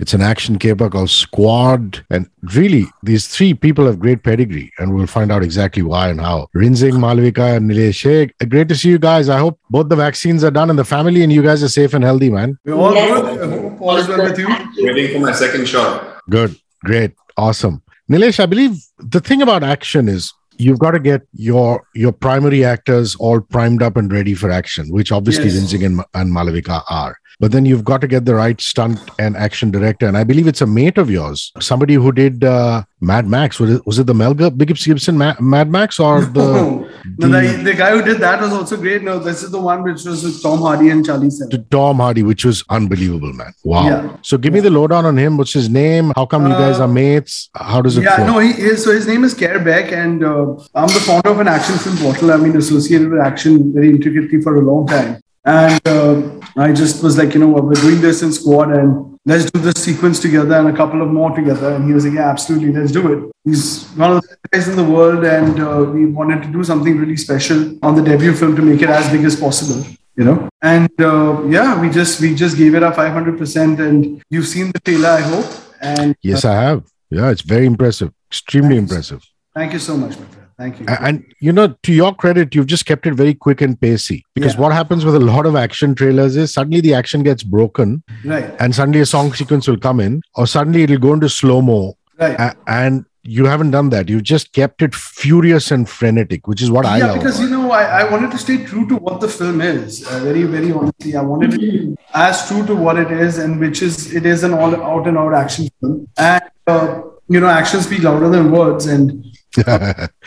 It's an action caper called Squad. And really, these three people have great pedigree, and we'll find out exactly why and how. Rinzing, Malvika, and Nilesh. Hey, great to see you guys. I hope both the vaccines are done and the family and you guys are safe and healthy, man. We're all Yes. good. I hope all is well with you. Waiting for my second shot. Good, great, awesome. Nilesh, I believe the thing about action is you've got to get your your primary actors all primed up and ready for action, which obviously Yes. Rinzing and, and Malavika are. But then you've got to get the right stunt and action director. And I believe it's a mate of yours, somebody who did uh, Mad Max. Was it, was it the Mel Gib- Gibson Ma- Mad Max or the. no, the, the guy who did that was also great. No, this is the one which was with Tom Hardy and Charlie to Tom Hardy, which was unbelievable, man. Wow. Yeah. So give me the lowdown on him. What's his name? How come you guys Uh, are mates? How does it Yeah, flow? no, he is. So his name is Kerr Beck, and uh, I'm the founder of an action film portal. I've been associated with action very intricately for a long time. And uh, I just was like, you know what, we're doing this in squad and let's do this sequence together and a couple of more together. And he was like, yeah, absolutely, let's do it. He's one of the best guys in the world, and uh, we wanted to do something really special on the debut film to make it as big as possible. You know, and uh, yeah, we just we just gave it our 500 percent, and you've seen the trailer, I hope. And Yes, I have. Yeah, it's very impressive. Extremely Thanks. impressive. Thank you so much, friend. Thank you. And you know, to your credit, you've just kept it very quick and pacey. Because Yeah. what happens with a lot of action trailers is suddenly the action gets broken, Right, and suddenly a song sequence will come in, or suddenly it'll go into slow mo, right. and you haven't done that. You've just kept it furious and frenetic, which is what I yeah, love. because you know, I, I wanted to stay true to what the film is. Uh, very, very honestly, I wanted to be as true to what it is, and which is it is an all out and out action film. And uh, you know, actions speak louder than words, and. You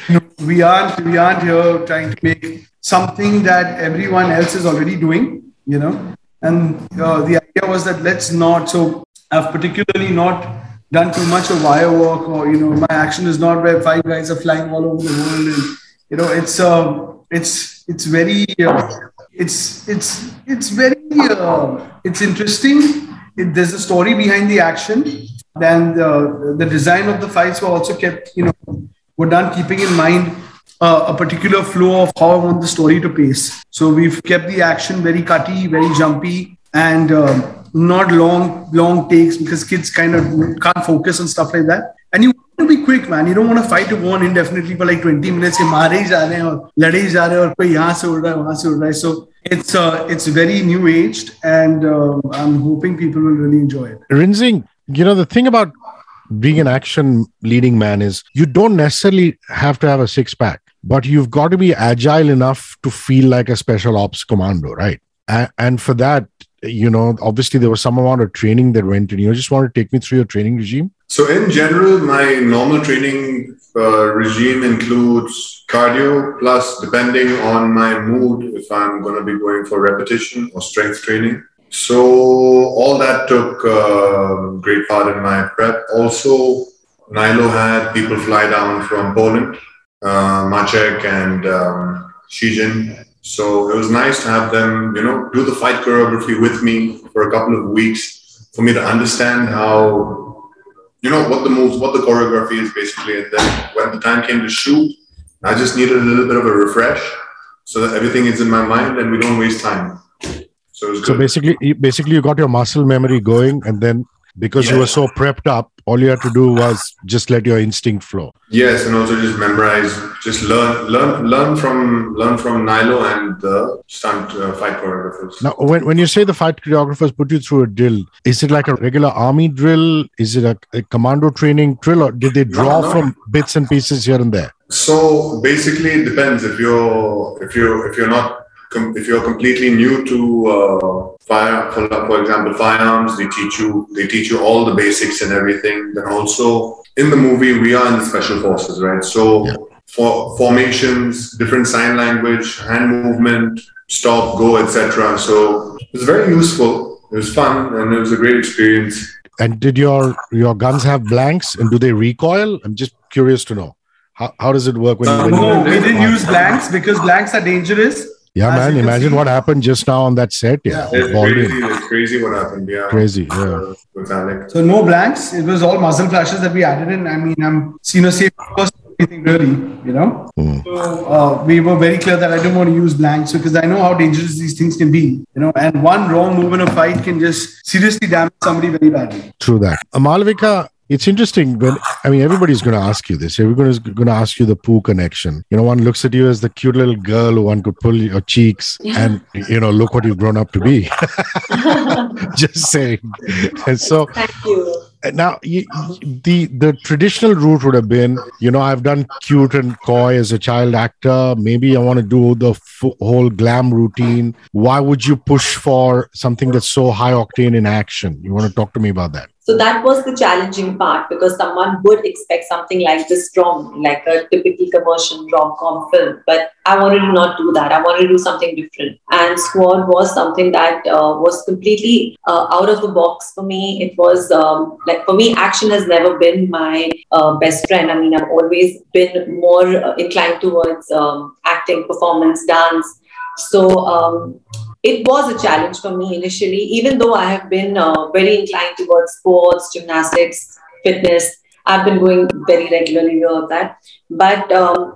know, we aren't we aren't here trying to make something that everyone else is already doing. You know, and uh, the idea was that let's not. So I've particularly not done too much of wire work, or you know, my action is not where five guys are flying all over the world, and you know, it's uh, it's it's very uh, it's it's it's very uh, it's interesting. It, there's a story behind the action. Then the, the design of the fights were also kept, you know, were done keeping in mind uh, a particular flow of how I want the story to pace. So we've kept the action very cutty, very jumpy, and um, not long, long takes because kids kind of can't focus on stuff like that. And you want to be quick, man. You don't want to fight to go on indefinitely for like 20 minutes. ये मारे ही जा रहे हैं और लड़े ही जा रहे हैं और कोई यहाँ से उड़ रहा है वहाँ से उड़ रहा है. So it's uh, it's very new aged, and um I'm hoping people will really enjoy it. Rinzing, you know, the thing about being an action leading man is you don't necessarily have to have a six pack, but you've got to be agile enough to feel like a special ops commando, right? And, for that, you know, obviously there was some amount of training that went in. You just want to take me through your training regime? So, in general, my normal training uh, regime includes cardio, plus, depending on my mood, if I'm going to be going for repetition or strength training. So, all that took uh, great part in my prep. Also, Nilo had people fly down from Poland, uh, Maciek and um, Shijin. So, it was nice to have them, you know, do the fight choreography with me for a couple of weeks for me to understand how you know what the moves, what the choreography is basically. And then when the time came to shoot, I just needed a little bit of a refresh so that everything is in my mind and we don't waste time. So So basically, you- basically you got your muscle memory going, and then because you were so prepped up, all you had to do was just let your instinct flow. yes, and also just memorize, just learn, learn, learn from, learn from Nilo and the stunt uh, fight choreographers. Now, when, when you say the fight choreographers put you through a drill, is it like a regular army drill? Is it a, a commando training drill, or did they draw no. from bits and pieces here and there? So basically, it depends. If you're if you if you're not if you're completely new to uh, fire, for, for example, firearms, they teach you they teach you all the basics and everything. Then also in the movie, we are in the special forces, right? So Yeah. for formations, different sign language, hand movement, stop, go, etc. So it's very useful. It was fun and it was a great experience. And did your your guns have blanks, and do they recoil? I'm just curious to know how, how does it work when, you- when No, we didn't use blanks because blanks are dangerous. Yeah, As man. Imagine see- what happened just now on that set. Yeah, It's Baldwin. crazy, it's crazy what happened. Yeah, Crazy, yeah. Uh, with Alec. So no blanks. It was all muzzle flashes that we added in. I mean, I'm you know safe first anything really, you know. So uh, we were very clear that I don't want to use blanks because I know how dangerous these things can be, you know. And one wrong move in a fight can just seriously damage somebody very badly. True that. Uh, Malavika, it's interesting when I mean everybody's going to ask you this. Everybody's going to ask you the poo connection. You know, one looks at you as the cute little girl who one could pull your cheeks and you know look what you've grown up to be. Just saying. And so Thank you. Uh, now you, the the traditional route would have been you know i've done cute and coy as a child actor maybe i want to do the f- whole glam routine why would you push for something that's so high octane in action you want to talk to me about that So that was the challenging part because someone would expect something like this from like a typical commercial rom-com film. But I wanted to not do that. I wanted to do something different. And Squad was something that uh, was completely uh, out of the box for me. It was um, like for me, action has never been my uh, best friend. I mean, I've always been more uh, inclined towards um, acting, performance, dance. So um, it was a challenge for me initially, even though I have been uh, very inclined towards sports, gymnastics, fitness. I've been going very regularly with that. But um,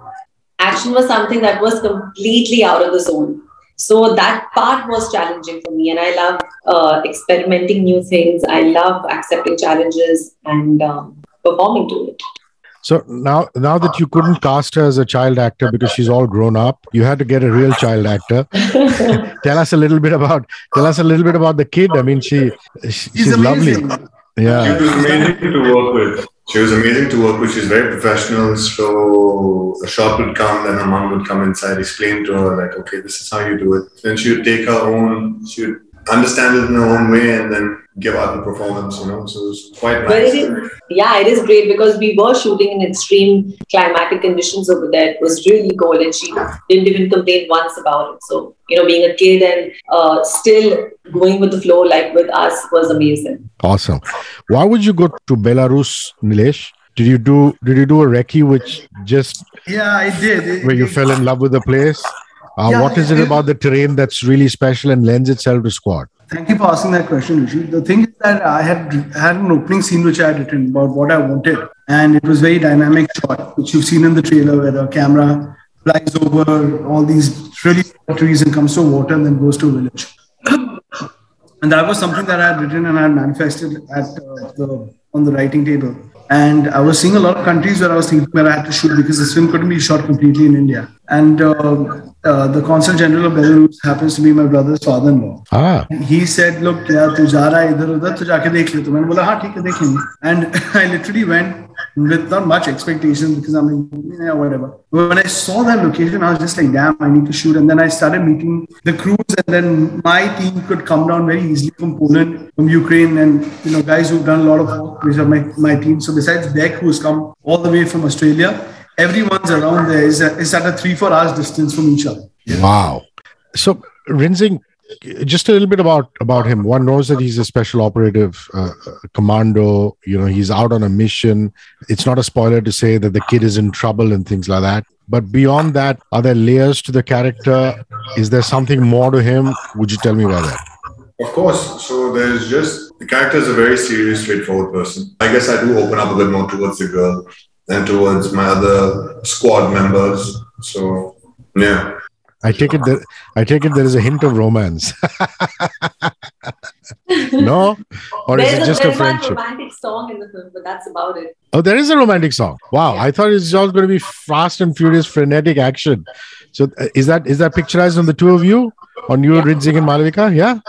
action was something that was completely out of the zone. So that part was challenging for me. And I love uh, experimenting new things. I love accepting challenges and um, performing to it. So now now that you couldn't cast her as a child actor because she's all grown up you had to get a real child actor tell us a little bit about tell us a little bit about the kid i mean she, she she's, lovely yeah She was amazing to work with. She was amazing to work with. She's very professional. So a shot would come, then her mom would come inside, explain to her, like, okay, this is how you do it. Then she would take her own, she would understand it in her own way and then give out the performance, you know. So it was quite But nice. it is, yeah, it is great because we were shooting in extreme climatic conditions over there. It was really cold, and she didn't even complain once about it. So, you know, being a kid and uh, still going with the flow like with us was amazing. Awesome. Why would you go to Belarus, Nilesh? Did you do did you do a recce which just Yeah, I did. It- where you it- fell in love with the place? Uh, Yeah, what is it about the terrain that's really special and lends itself to squad? Thank you for asking that question, Hrishi. The thing is that I had had an opening scene which I had written about what I wanted, and it was very dynamic shot, which you've seen in the trailer, where the camera flies over all these really trees and comes to water and then goes to a village. and that was something that I had written and I had manifested at uh, the on the writing table. And I was seeing a lot of countries where I was thinking where I had to shoot because this film couldn't be shot completely in India. And uh, uh, the consul general of Belarus happens to be my brother's father-in-law. Ah. He said, "Look, yeah, tu ja idhar udhar, to jaake dekh le." "Ha, And I literally went with not much expectation because I'm like yeah whatever. But when I saw that location I was just like damn I need to shoot. And then I started meeting the crews and then my team could come down very easily from Poland from Ukraine and you know guys who've done a lot of work which are my, my team. So besides Beck who's come all the way from Australia everyone's around there is, is at a three four hours distance from each other. Wow. So Rinzing, just a little bit about about him. One knows that he's a special operative uh, uh, commando. You know, he's out on a mission. It's not a spoiler to say that the kid is in trouble and things like that. But beyond that, are there layers to the character? Is there something more to him? Would you tell me about that? Of course. So there's just the character is a very serious, straightforward person. I guess I do open up a bit more towards the girl and towards my other squad members. So yeah. I take it that I take it there is a hint of romance. no, or is There's it just there's a one friendship? romantic song in the film, but that's about it. Oh, there is a romantic song. Wow, I thought it's all going to be fast and furious, frenetic action. So, uh, is that is that picturized on the two of you, on you, Yeah. Rinzing and Malavika? Yeah.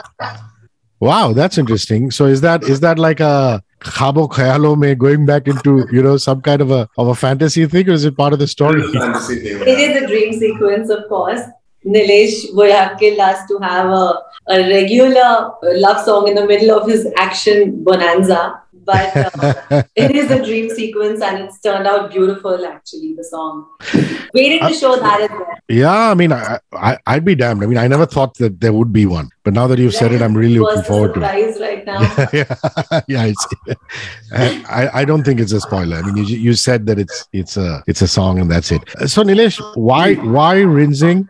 Wow, that's interesting. So, is that is that like a khabo khayalo mein going back into you know some kind of a of a fantasy thing, or is it part of the story? Fantasy thing. It is a dream sequence, of course. Nilesh would have killed us to have a, a regular love song in the middle of his action bonanza. But uh, it is a dream sequence and it's turned out beautiful, actually, the song. Waiting to show that as well. Yeah, I mean, I, I I'd be damned. I mean, I never thought that there would be one, but now that you've said it, I'm really looking forward to it. right now. yeah, yeah. It's, I, I don't think it's a spoiler. I mean, you, you said that it's it's a it's a song and that's it. So Nilesh, why why Rinzing?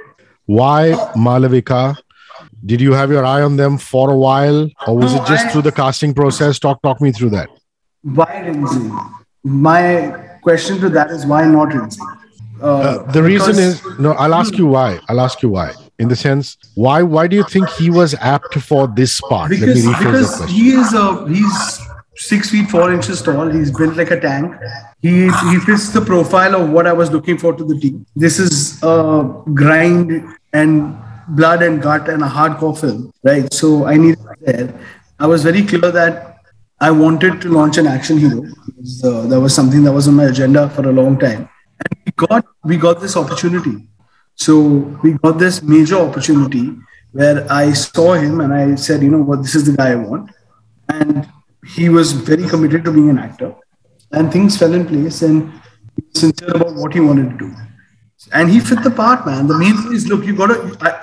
Why Malavika? Did you have your eye on them for a while, or was No, it just I- through the casting process? Talk talk me through that. Why Rinzing? My question to that is why not Rinzing? Uh, the reason is no. I'll ask you why. I'll ask you why. In the sense, why why do you think he was apt for this part? Because, because he is a he's six feet four inches tall. He's built like a tank. He he fits the profile of what I was looking for to the team. This is a grind and blood and gut and a hardcore film, right? So I needed there. I was very clear that I wanted to launch an action hero. Was, uh, that was something that was on my agenda for a long time, and we got we got this opportunity. So we got this major opportunity where I saw him and I said, you know what, this is the guy I want, and he was very committed to being an actor, and things fell in place, and he was sincere about what he wanted to do and he fit the part, man. The main thing is, look, you gotta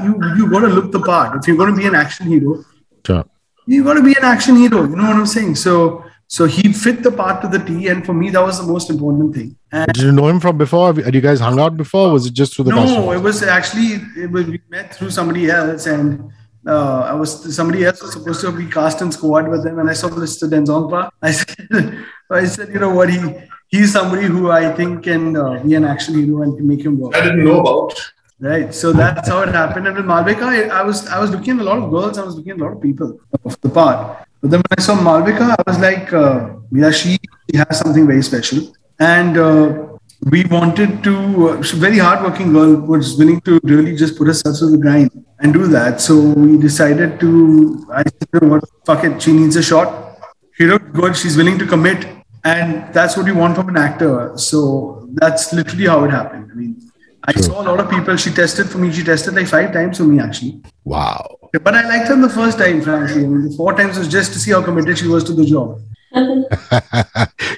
you you gotta look the part. If you're gonna be an action hero, sure. you gotta be an action hero. You know what I'm saying? So so he fit the part to the T, and for me, that was the most important thing. And Did you know him from before? Had you guys hung out before? was it just through the? No, it was actually it was, we met through somebody else, and uh, I was somebody else was supposed to be cast in squad with them, and I saw Mr. Denzongpa. I said, I said, you know what, he he's somebody who I think can uh, be an action hero and can make him work. I didn't know about. Right, so that's how it happened. And with Malvika, I, I, was I was looking at a lot of girls, I was looking at a lot of people of the part. But then when I saw Malvika, I was like, uh, yeah, she, she has something very special. And uh, we wanted to, uh, a very hardworking girl, was willing to really just put herself through the grind and do that. So we decided to, I said, what, fuck it, she needs a shot. She looked good, she's willing to commit. And that's what you want from an actor. So that's literally how it happened. I mean i True. saw a lot of people. She tested for me. She tested like five times for me actually. Wow. But i liked her the first time frankly. I mean, the four times was just to see how committed she was to the job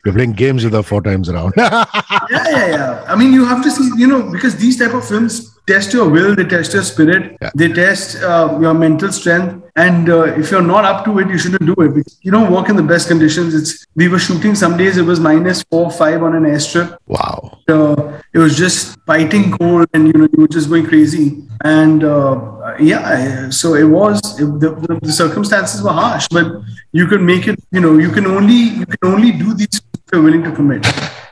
You're playing games with her four times around. yeah, yeah, yeah. I mean, you have to see, you know, because these type of films test your will, they test your spirit, yeah. they test uh, your mental strength. And uh, if you're not up to it, you shouldn't do it. Because you don't work in the best conditions. It's we were shooting some days it was minus four, five on an airstrip. Wow. Uh, it was just biting cold, and you know you were just going crazy. And uh, yeah, so it was. It, the, the circumstances were harsh, but you could make it. You know, you can only you can only do these if you're willing to commit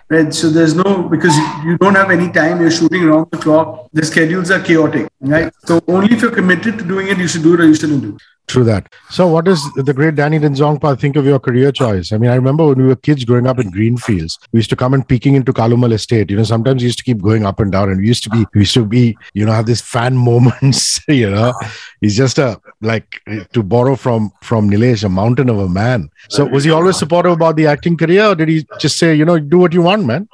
right? So there's no because you, don't have any time. You're shooting around the clock. The schedules are chaotic, right? So only if you're committed to doing it, you should do it or you shouldn't do. True that. So, what does the great Danny Denzongpa think of your career choice? I mean, I remember when we were kids growing up in Greenfields, we used to come and peeking into Kalumal Estate. You know, sometimes we used to keep going up and down, and we used to be, we used to be, you know, have these fan moments. You know, he's just a like to borrow from from Nilesh, a mountain of a man. So, was he always supportive about the acting career, or did he just say, you know, do what you want, man?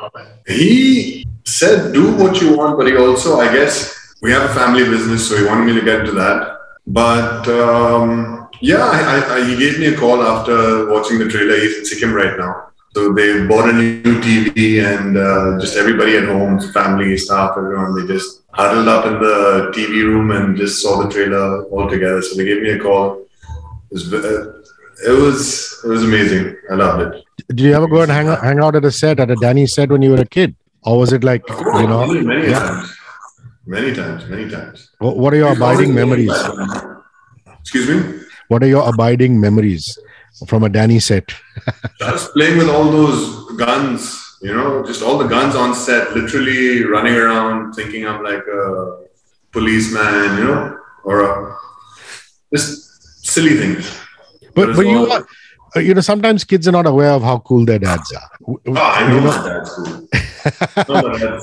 He said, do what you want, but he also, I guess, we have a family business, so he wanted me to get into that but um, yeah, I, I, he gave me a call after watching the trailer. He's in Sikkim right now. So they bought a new TV and uh, just everybody at home, family, staff, everyone, they just huddled up in the TV room and just saw the trailer all together. So they gave me a call. It was, uh, it was, it was amazing. I loved it. Did you ever go and hang out, hang out at a set, at a Danny set when you were a kid? Or was it like, you know? Many, many yeah. times. Many times, many times. What are your abiding memories? Excuse me? What are your abiding memories from a Danny set? just playing with all those guns, you know, just all the guns on set, literally running around thinking I'm like a policeman, you know, or a, just silly things. But, but you are, Uh, you know, sometimes kids are not aware of how cool their dads are. Oh, I know, you know? dad's cool.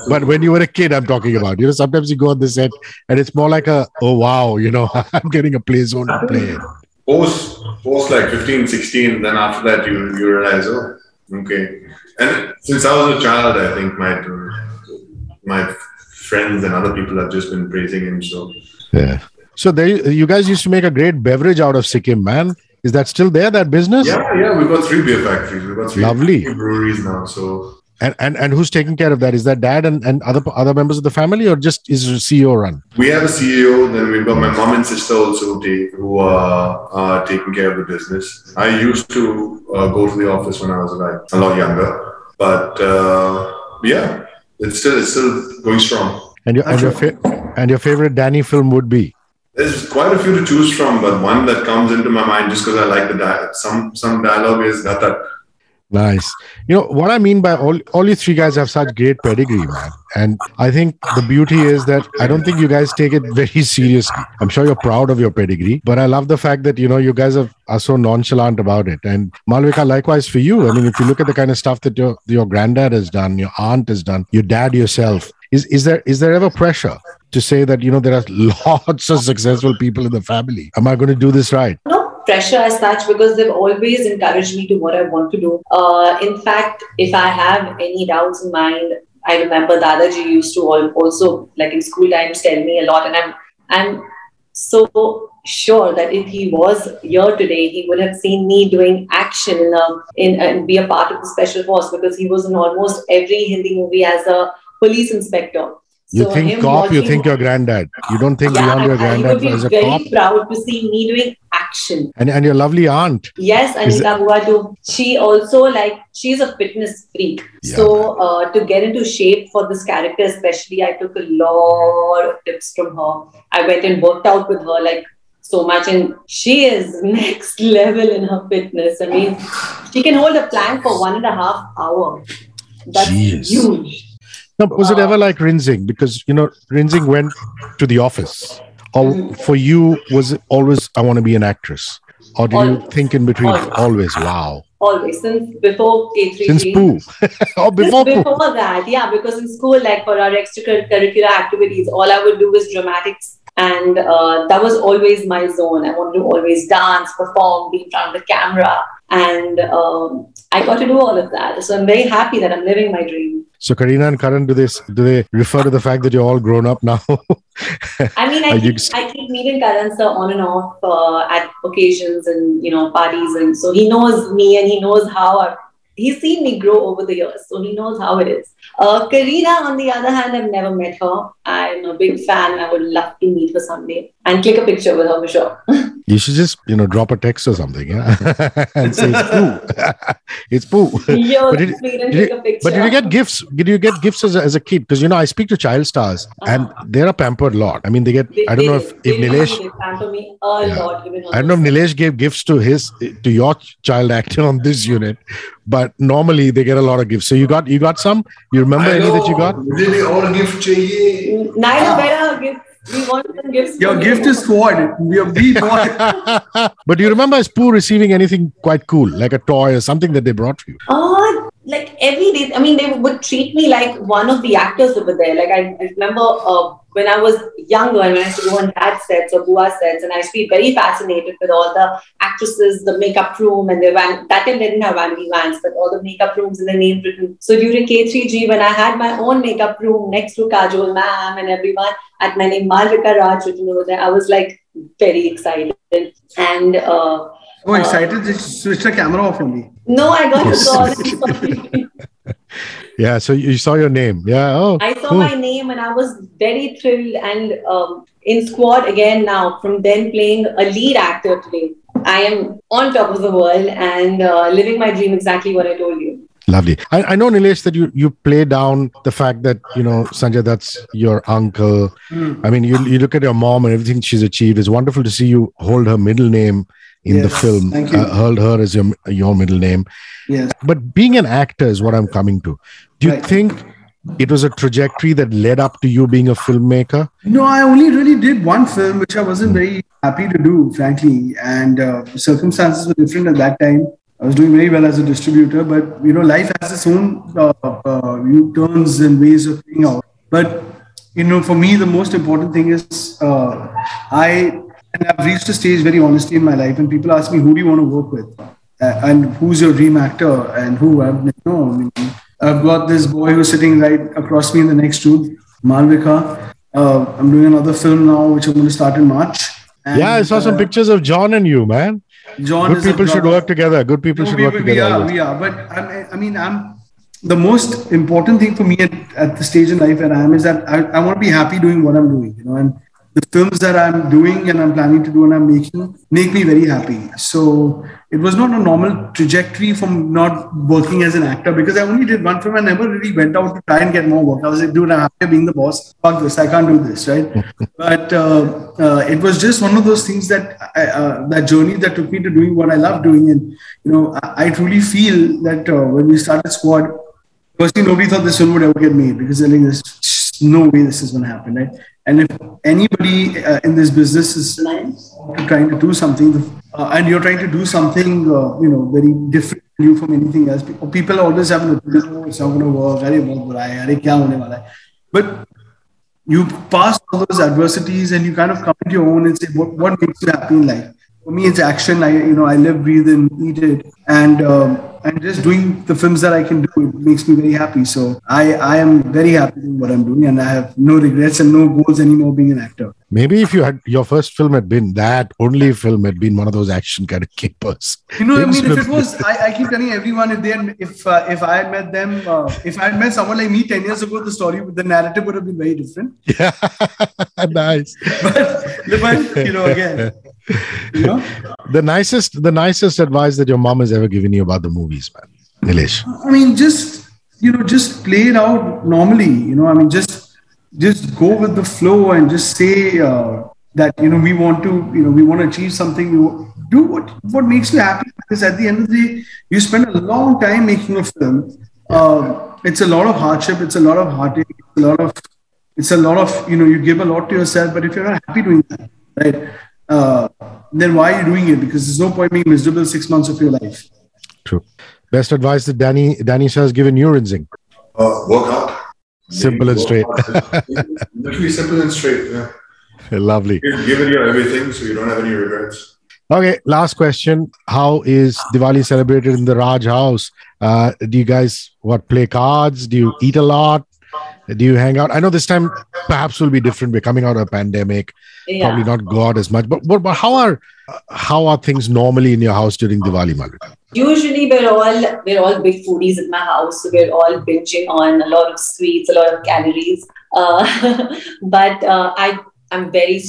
but when you were a kid, I'm talking about. You know, sometimes you go on the set and it's more like a, oh wow, you know, I'm getting a play zone to play. Post, post like 15, 16, then after that you you realize, oh, okay. And since I was a child, I think my my friends and other people have just been praising him. So yeah. So they, you guys used to make a great beverage out of Sikkim, man. Is that still there? That business? Yeah, yeah. We've got three beer factories. We've got three, Lovely. breweries now. So and, and and who's taking care of that? Is that dad and, and other other members of the family, or just is CEO run? We have a CEO. Then we've got my mom and sister also take, who are, are taking care of the business. I used to uh, go to the office when I was like a lot younger, but uh, yeah, it's still it's still going strong. And your and your, fa- and your favorite Danny film would be? There's quite a few to choose from, but one that comes into my mind just because I like the di- some some dialogue is that Nice. You know what I mean by all all you three guys have such great pedigree, man. And I think the beauty is that I don't think you guys take it very seriously. I'm sure you're proud of your pedigree, but I love the fact that you know you guys are, are so nonchalant about it. And Malvika, likewise for you. I mean, if you look at the kind of stuff that your your granddad has done, your aunt has done, your dad yourself, is is there is there ever pressure to say that you know there are lots of successful people in the family? Am I going to do this right? No pressure as such because they've always encouraged me to what I want to do. Uh, in fact, if I have any doubts in mind, I remember Dadaji used to also, like in school times, tell me a lot, and I'm I'm so sure that if he was here today, he would have seen me doing action in, a, in and be a part of the special force because he was in almost every Hindi movie as a police inspector. You so think cop, you think your granddad. You don't think yeah, beyond your granddad he as a very cop. proud to see me doing action. And and your lovely aunt. Yes, Anita too. She also like she's a fitness freak. Yeah. So uh, to get into shape for this character, especially, I took a lot of tips from her. I went and worked out with her like so much, and she is next level in her fitness. I mean, she can hold a plank for one and a half hour. That's Jeez. huge. No, was it ever uh, like Rinzing? Because you know, Rinzing went to the office. Or for you, was it always I want to be an actress? Or did always. you think in between? Always. always. Wow. Always since before K3. Since Pooh. or before Pooh. Before that, yeah. Because in school, like for our extracurricular activities, all I would do was dramatics and uh, that was always my zone. I wanted to always dance, perform, be in front of the camera, and um, I got to do all of that. So I'm very happy that I'm living my dream. So Kareena and Karan, do they do they refer to the fact that you're all grown up now? I mean, I keep, I keep meeting Karan sir on and off uh, at occasions and you know parties, and so he knows me and he knows how I've he's seen me grow over the years, so he knows how it is. Uh, Kareena, on the other hand, I've never met her. I'm a big fan. I would love to meet her someday and click a picture with her for sure. you should just, you know, drop a text or something, yeah, and say it's poo. it's poo. Yo, but, did, did you, but did you get gifts? Did you get gifts as a, as a kid? Because you know, I speak to child stars, uh-huh. and they're a pampered lot. I mean, they get. They, I don't they, know if if Nilesh. Me a yeah. lot, I don't know if Nilesh gave gifts to his to your child actor on this unit, but normally they get a lot of gifts. So you got you got some. You remember I any know. that you got? Nine better gifts. We want some gifts. Your gift is squad. We are we bought. but do you remember Spoo receiving anything quite cool, like a toy or something that they brought for you? Oh, like every day. I mean, they would treat me like one of the actors over there. Like I, I remember uh, when I was younger and when I used to go on dad sets or Bua sets, and I used to be very fascinated with all the actresses, the makeup room, and the van. That time they didn't have vanity vans, but all the makeup rooms and the name written. So during K3G, when I had my own makeup room next to Kajol ma'am and everyone, at my name Malvika Raaj written over there, I was like very excited and. Uh, Oh, excited! Uh, Just switch the camera off for me. No, I got to saw yeah, so you saw your name. Yeah. Oh, I saw cool. my name and I was very thrilled. And um, in Squad again now, from then playing a lead actor today, I am on top of the world and uh, living my dream exactly what I told you. Lovely. I, I know, Nilesh, that you you play down the fact that you know Sanjay, that's your uncle. Mm. I mean, you you look at your mom and everything she's achieved. It's wonderful to see you hold her middle name in yes, the film. Uh, held her as your your middle name. Yes. But being an actor is what I'm coming to. Do you right. think it was a trajectory that led up to you being a filmmaker? No, I only really did one film, which I wasn't very happy to do, frankly. And uh, circumstances were different at that time. I was doing very well as a distributor, but you know, life has its own uh, uh, turns and ways of playing out. But you know, for me, the most important thing is uh, I and I've reached a stage very honestly in my life, and people ask me, "Who do you want to work with?" Uh, and who's your dream actor? And who? I've I mean, I've got this boy who's sitting right across me in the next room, Malvika. Uh, I'm doing another film now, which I'm going to start in March. And, yeah, I saw some uh, pictures of John and you, man. John good people should work together. Good people no, should we, work we, together. We are, we are. But I, I mean, I'm the most important thing for me at, at the stage in life where I am is that I, I want to be happy doing what I'm doing, you know, and the films that I'm doing and I'm planning to do and I'm making make me very happy. So it was not a normal trajectory from not working as an actor because I only did one film. I never really went out to try and get more work. I was like, dude, I'm happy being the boss. Fuck this, I can't do this, right? but uh, uh, it was just one of those things that I, uh, that journey that took me to doing what I love doing. And you know, I, I truly feel that uh, when we started Squad, firstly, nobody thought this film would ever get made because they're like, there's no way this is going to happen, right? And if anybody uh, in this business is trying to do something, uh, and you're trying to do something, uh, you know, very different from anything else, people always have an opinion, oh, it's not going to work, but you pass all those adversities and you kind of come into your own and say, what, what makes you happy in life? For me, it's action. I, you know, I live, breathe, and eat it. And um, and just doing the films that I can do it makes me very happy. So I, I am very happy with what I'm doing, and I have no regrets and no goals anymore being an actor. Maybe if you had your first film had been that only film had been one of those action kind of capers. You know, I mean, if it was, I, I keep telling everyone if they had, if uh, if I had met them, uh, if I had met someone like me ten years ago, the story, the narrative would have been very different. Yeah, nice. but, but you know, again, you know, the nicest, the nicest advice that your mom has ever given you about the movies, man, Nilesh. I mean, just you know, just play it out normally. You know, I mean, just just go with the flow and just say uh, that you know we want to you know we want to achieve something. You do what what makes you happy. Because at the end of the day you spend a long time making a film. Uh, it's a lot of hardship. It's a lot of heartache. It's a lot of it's a lot of you know you give a lot to yourself but if you're not happy doing that right uh, then why are you doing it because there's no point being miserable six months of your life true best advice that danny danny has given you Rinzing? uh, work hard Simple and straight. Literally simple and straight. Yeah. Lovely. Give, give it your everything so you don't have any regrets. Okay, last question. How is Diwali celebrated in the Raj house? Uh, do you guys what play cards? Do you eat a lot? Do you hang out? I know this time perhaps will be different. We're coming out of a pandemic. Yeah. Probably not go out as much. But, but but how are how are things normally in your house during Diwali, Malvika? usually we're all we're all big foodies in my house so we're all binging on a lot of sweets a lot of calories uh, but uh, i i'm very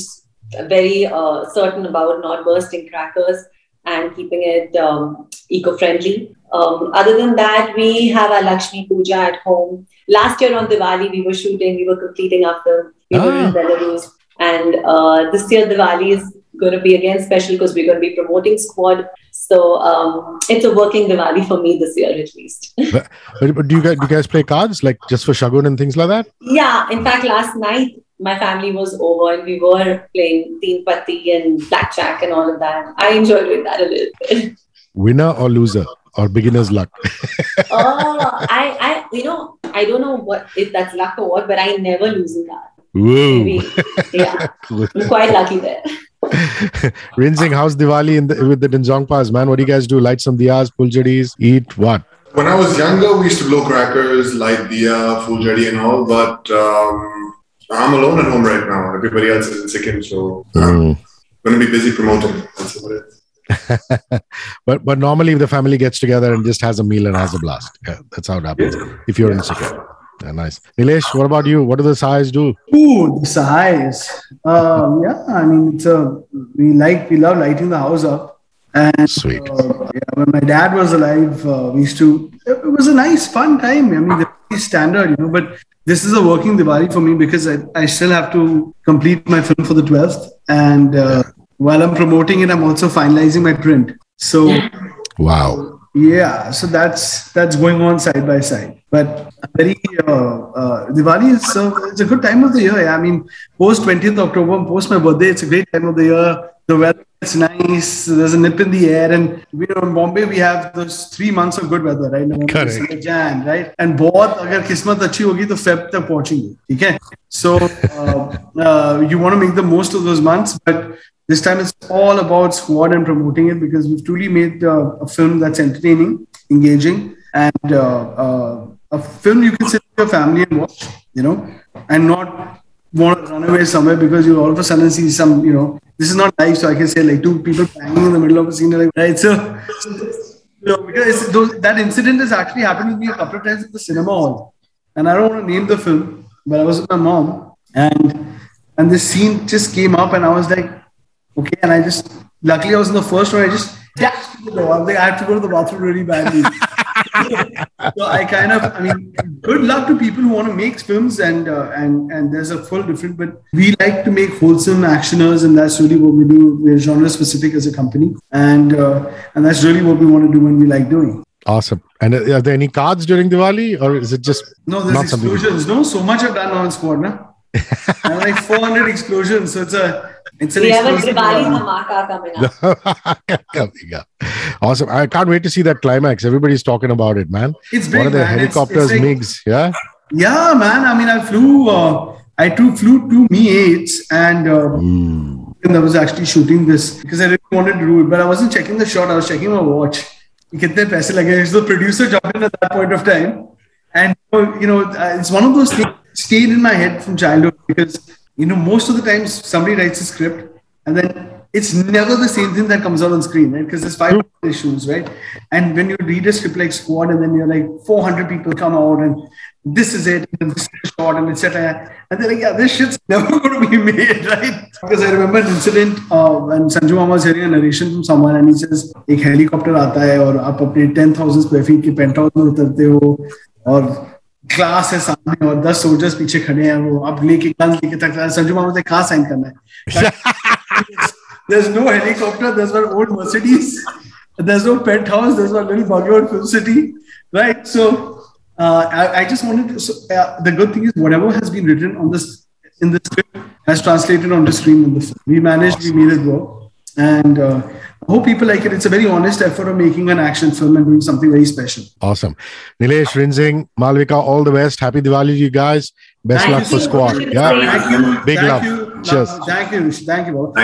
very uh, certain about not bursting crackers and keeping it um, eco-friendly um, other than that we have our lakshmi puja at home last year on diwali we were shooting we were completing our film we ah. were in ah. belarus and uh, this year diwali is going to be again special because we're going to be promoting squad so um, it's a working Diwali for me this year at least. but, but, do you guys do you guys play cards like just for shagun and things like that? Yeah, in fact, last night my family was over and we were playing teen patti and blackjack and all of that. I enjoyed doing that a little bit. Winner or loser or beginner's luck? oh, I, I, you know, I don't know what if that's luck or what, but I never lose in that. Whoa. yeah, I'm quite lucky there. Rinzing, how's Diwali in the, with the Denzongpas, man? What do you guys do? Light some diyas, puljaris, eat what? When I was younger, we used to blow crackers, light diya, fulchari and all, but um, I'm alone at home right now. Everybody else is in Sikkim, so mm. I'm going to be busy promoting. That's what it is. but but normally the family gets together and just has a meal and has a blast. Yeah, that's how it happens. If you're in Sikkim. Yeah, nice. Nilesh, what about you? What do the Sahays do? Ooh, the Sahays. Um, yeah, I mean, it's a, we like, we love lighting the house up. And Sweet. Uh, yeah, when my dad was alive, uh, we used to, it was a nice, fun time. I mean, the standard, you know, but this is a working Diwali for me because I, I still have to complete my film for the 12th. And uh, while I'm promoting it, I'm also finalizing my print. So, wow yeah, so that's that's going on side by side. But very uh, uh, Diwali is uh, it's a good time of the year. Yeah? I mean, post 20th October, post my birthday, it's a great time of the year. The weather is nice. There's a nip in the air, and we know in Bombay we have those three months of good weather, right? November, Correct. Jan, right? And बहुत अगर किस्मत अच्छी होगी तो Feb तक पहुंचेंगे, ठीक है? So uh, uh, you want to make the most of those months, but this time it's all about squad and promoting it because we've truly made uh, a film that's entertaining, engaging, and uh, uh, a film you can sit with your family and watch, you know, and not want to run away somewhere because you all of a sudden see some, you know, this is not live, so I can say like two people banging in the middle of a scene, like, right? So, you know, because those, that incident has actually happened with me a couple of times at the cinema hall. And I don't want to name the film, but I was with my mom and and this scene just came up, and I was like, okay. And I just, luckily, I was in the first one. I just dashed to the door. I was have to go to the bathroom really badly. so I kind of, I mean, good luck to people who want to make films, and uh, and and there's a full different. But we like to make wholesome actioners, and that's really what we do. We're genre specific as a company, and uh, and that's really what we want to do, and we like doing. Awesome. And uh, are there any cards during Diwali, or is it just no? There's not something- explosions. No, so much I've done on squad, na. I like 400 explosions, so it's a it's an We have a explosive Diwali one. dhamaka coming up. Coming up. Awesome. I can't wait to see that climax. Everybody's talking about it, man. It's What big, are the man. It's- helicopters, it's like- MiGs? Yeah. Yeah, man. I mean, I flew. Uh, I too flew two Me eights, and uh, Mm. and I was actually shooting this because I really wanted to do it, but I wasn't checking the shot. I was checking my watch. कितने पैसे लगे? So the producer jumped in at that point of time, and you know, uh, it's one of those things that stayed in my head from childhood because you know most of the times somebody writes a script and then it's never the same thing that comes out on screen, right? Because there's five issues, right? And when you read a script like Squad, and then you're like 400 people come out, and this is it, and this is the shot, and etc. And they're like, yeah, this shit's never going to be made, right? Because I remember an incident uh, when Sanju Mama was hearing a narration from someone, and he says, एक helicopter आता है और आप अपने 10,000 square feet के penthouse में उतरते हो और क्लास है सामने और 10 सोल्जर्स पीछे खड़े हैं वो आप लेके गन लेके तक संजू मामा से कहाँ साइन करना है there's no helicopter. There's one old Mercedes. There's no penthouse. There's one little bungalow in Film City, right? So uh, I, I just wanted to. So, uh, the good thing is whatever has been written on this in the script has translated on the screen in the film. We managed. awesome. We made it work, and uh, hope people like it. It's a very honest effort of making an action film and doing something very special. Awesome. Nilesh, Rinzing, Malvika, all the best. Happy Diwali to you guys. Best Thank luck for you. squad. Yeah. Thank you. Big thank love. You. Cheers. Thank you. Thank you. Baba. Thank